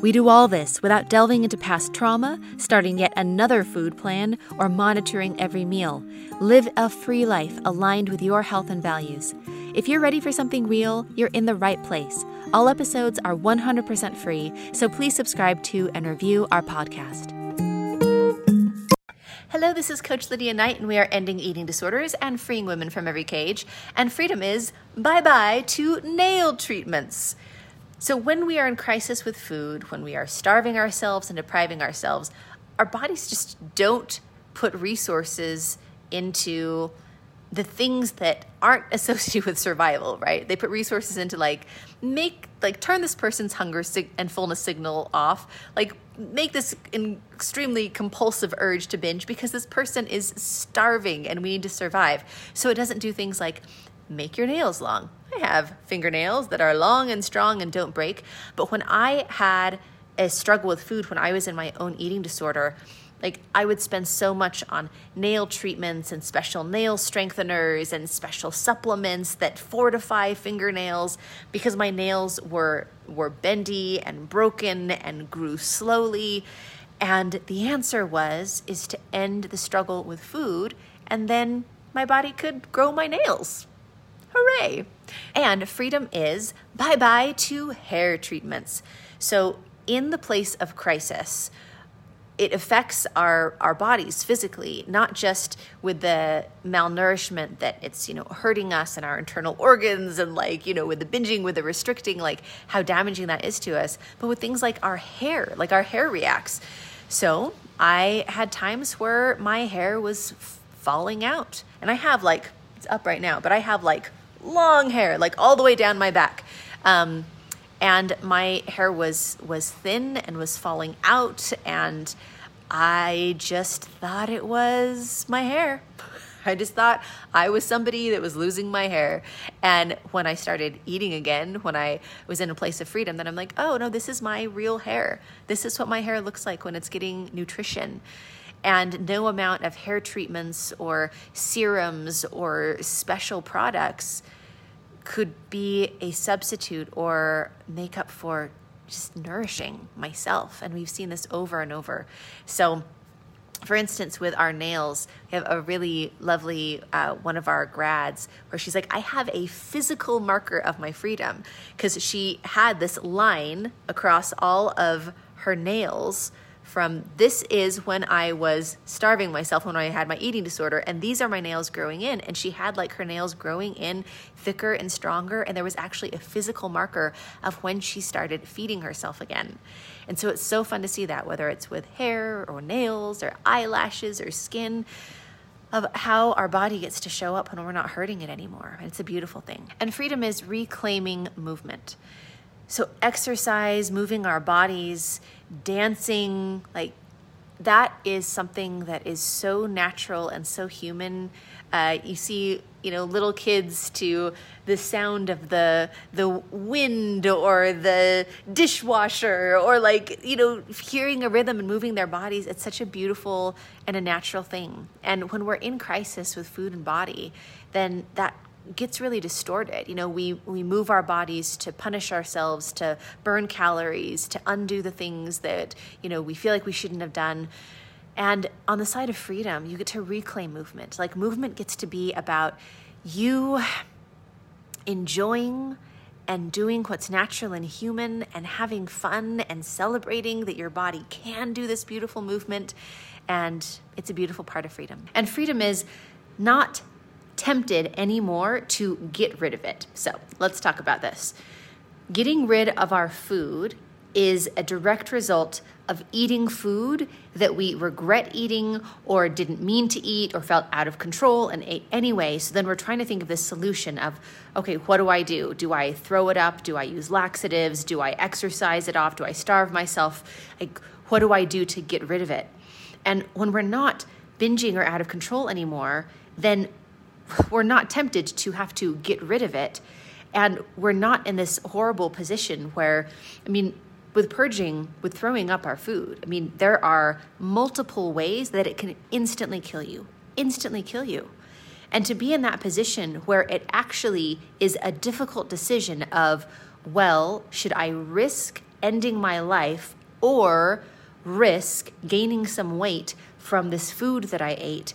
we do all this without delving into past trauma, starting yet another food plan, or monitoring every meal. Live a free life aligned with your health and values. If you're ready for something real, you're in the right place. All episodes are 100% free, so please subscribe to and review our podcast. Hello, this is Coach Lydia Knight, and we are ending eating disorders and freeing women from every cage. And freedom is bye bye to nail treatments. So, when we are in crisis with food, when we are starving ourselves and depriving ourselves, our bodies just don't put resources into the things that aren't associated with survival, right? They put resources into like make like turn this person's hunger sig- and fullness signal off, like make this extremely compulsive urge to binge because this person is starving and we need to survive. So it doesn't do things like make your nails long. Have fingernails that are long and strong and don't break. But when I had a struggle with food, when I was in my own eating disorder, like I would spend so much on nail treatments and special nail strengtheners and special supplements that fortify fingernails because my nails were were bendy and broken and grew slowly. And the answer was is to end the struggle with food and then my body could grow my nails. Hooray! And freedom is bye bye to hair treatments. So, in the place of crisis, it affects our our bodies physically not just with the malnourishment that it's you know hurting us and our internal organs and like you know with the binging with the restricting like how damaging that is to us but with things like our hair like our hair reacts so i had times where my hair was falling out and i have like it's up right now but i have like long hair, like all the way down my back. Um, and my hair was was thin and was falling out and I just thought it was my hair. I just thought I was somebody that was losing my hair. And when I started eating again, when I was in a place of freedom, then I'm like, oh no, this is my real hair. This is what my hair looks like when it's getting nutrition and no amount of hair treatments or serums or special products could be a substitute or make up for just nourishing myself. And we've seen this over and over. So, for instance, with our nails, we have a really lovely uh, one of our grads where she's like, I have a physical marker of my freedom because she had this line across all of her nails from this is when I was starving myself when I had my eating disorder, and these are my nails growing in. And she had like her nails growing in thicker and stronger, and there was actually a physical marker of when she started feeding herself again. And so it's so fun to see that, whether it's with hair or nails or eyelashes or skin of how our body gets to show up when we're not hurting it anymore. It's a beautiful thing. And freedom is reclaiming movement. So, exercise, moving our bodies, dancing, like that is something that is so natural and so human. Uh, you see, you know, little kids to the sound of the the wind or the dishwasher or like you know hearing a rhythm and moving their bodies. It's such a beautiful and a natural thing. And when we're in crisis with food and body, then that gets really distorted. You know, we, we move our bodies to punish ourselves, to burn calories, to undo the things that, you know, we feel like we shouldn't have done. And on the side of freedom, you get to reclaim movement. Like, movement gets to be about you enjoying and doing what's natural and human and having fun and celebrating that your body can do this beautiful movement. And it's a beautiful part of freedom. And freedom is not tempted anymore to get rid of it. So let's talk about this. Getting rid of our food is a direct result of eating food that we regret eating or didn't mean to eat or felt out of control and ate anyway. So then we're trying to think of this solution of okay, what do I do? Do I throw it up? Do I use laxatives? Do I exercise it off? Do I starve myself? Like, what do I do to get rid of it? And when we're not binging or out of control anymore, then we're not tempted to have to get rid of it. And we're not in this horrible position where, I mean, with purging, with throwing up our food, I mean, there are multiple ways that it can instantly kill you, instantly kill you. And to be in that position where it actually is a difficult decision of, well, should I risk ending my life or risk gaining some weight from this food that I ate?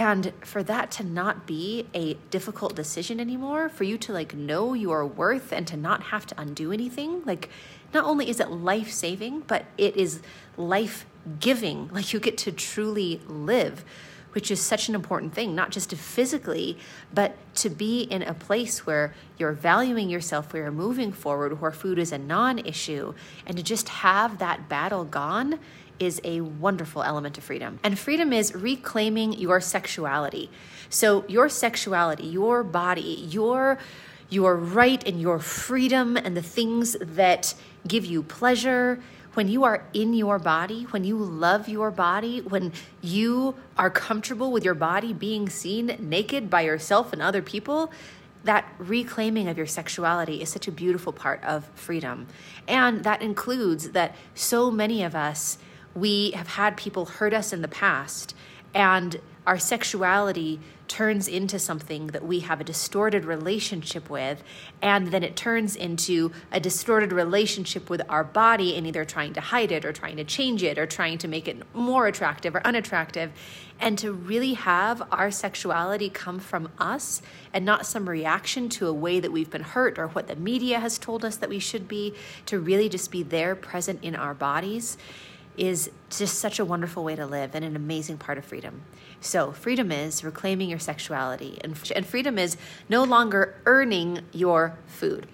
And for that to not be a difficult decision anymore, for you to like know your worth and to not have to undo anything, like not only is it life saving, but it is life giving. Like you get to truly live which is such an important thing, not just to physically, but to be in a place where you're valuing yourself, where you're moving forward, where food is a non issue, and to just have that battle gone is a wonderful element of freedom. And freedom is reclaiming your sexuality. So, your sexuality, your body, your your right and your freedom and the things that give you pleasure when you are in your body, when you love your body, when you are comfortable with your body being seen naked by yourself and other people, that reclaiming of your sexuality is such a beautiful part of freedom. And that includes that so many of us, we have had people hurt us in the past, and our sexuality turns into something that we have a distorted relationship with, and then it turns into a distorted relationship with our body and either trying to hide it or trying to change it or trying to make it more attractive or unattractive. And to really have our sexuality come from us and not some reaction to a way that we've been hurt or what the media has told us that we should be, to really just be there present in our bodies is just such a wonderful way to live and an amazing part of freedom. So, freedom is reclaiming your sexuality, and, and freedom is no longer earning your food.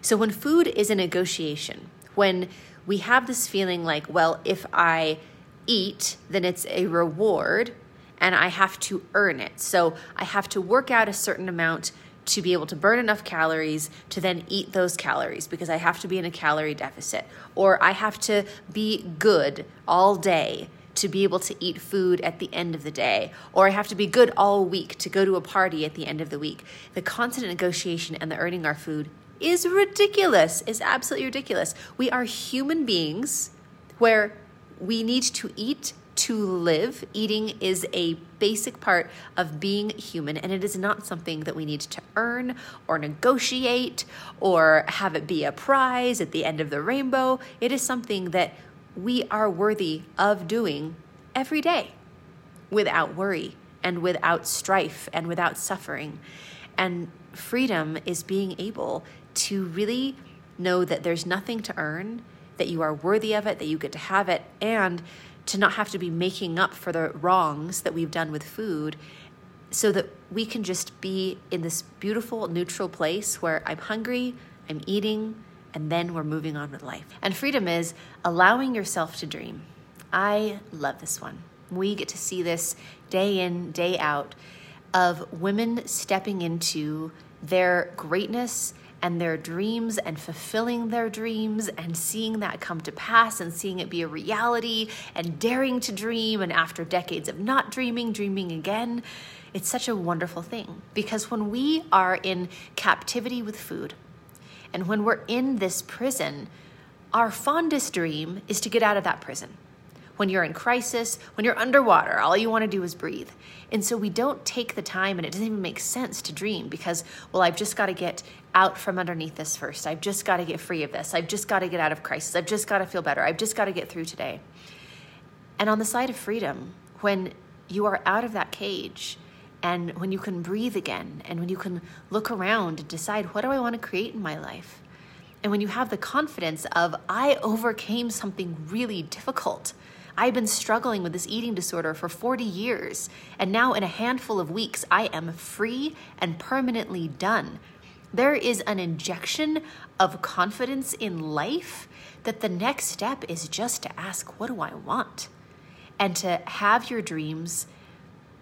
So, when food is a negotiation, when we have this feeling like, well, if I eat, then it's a reward and I have to earn it. So, I have to work out a certain amount to be able to burn enough calories to then eat those calories because I have to be in a calorie deficit, or I have to be good all day to be able to eat food at the end of the day, or I have to be good all week to go to a party at the end of the week. The constant negotiation and the earning our food is ridiculous, is absolutely ridiculous. We are human beings where we need to eat to live. Eating is a basic part of being human, and it is not something that we need to earn or negotiate or have it be a prize at the end of the rainbow. It is something that we are worthy of doing every day without worry and without strife and without suffering. And freedom is being able to really know that there's nothing to earn, that you are worthy of it, that you get to have it, and to not have to be making up for the wrongs that we've done with food so that we can just be in this beautiful neutral place where I'm hungry, I'm eating, and then we're moving on with life. And freedom is allowing yourself to dream. I love this one. We get to see this day in, day out of women stepping into their greatness and their dreams and fulfilling their dreams and seeing that come to pass and seeing it be a reality and daring to dream. And after decades of not dreaming, dreaming again. It's such a wonderful thing because when we are in captivity with food, and when we're in this prison, our fondest dream is to get out of that prison. When you're in crisis, when you're underwater, all you want to do is breathe. And so we don't take the time, and it doesn't even make sense to dream because, well, I've just got to get out from underneath this first. I've just got to get free of this. I've just got to get out of crisis. I've just got to feel better. I've just got to get through today. And on the side of freedom, when you are out of that cage, and when you can breathe again and when you can look around and decide what do I want to create in my life and when you have the confidence of I overcame something really difficult I've been struggling with this eating disorder for 40 years, and now in a handful of weeks, I am free and permanently done. There is an injection of confidence in life that the next step is just to ask, What do I want? And to have your dreams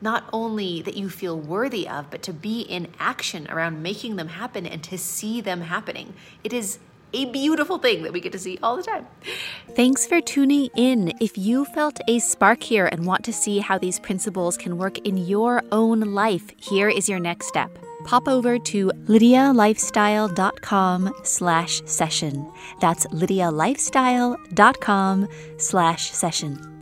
not only that you feel worthy of, but to be in action around making them happen and to see them happening. It is a beautiful thing that we get to see all the time. Thanks for tuning in. If you felt a spark here and want to see how these principles can work in your own life, here is your next step pop over to lydialifestyle.com slash session. That's lydialifestyle.com slash session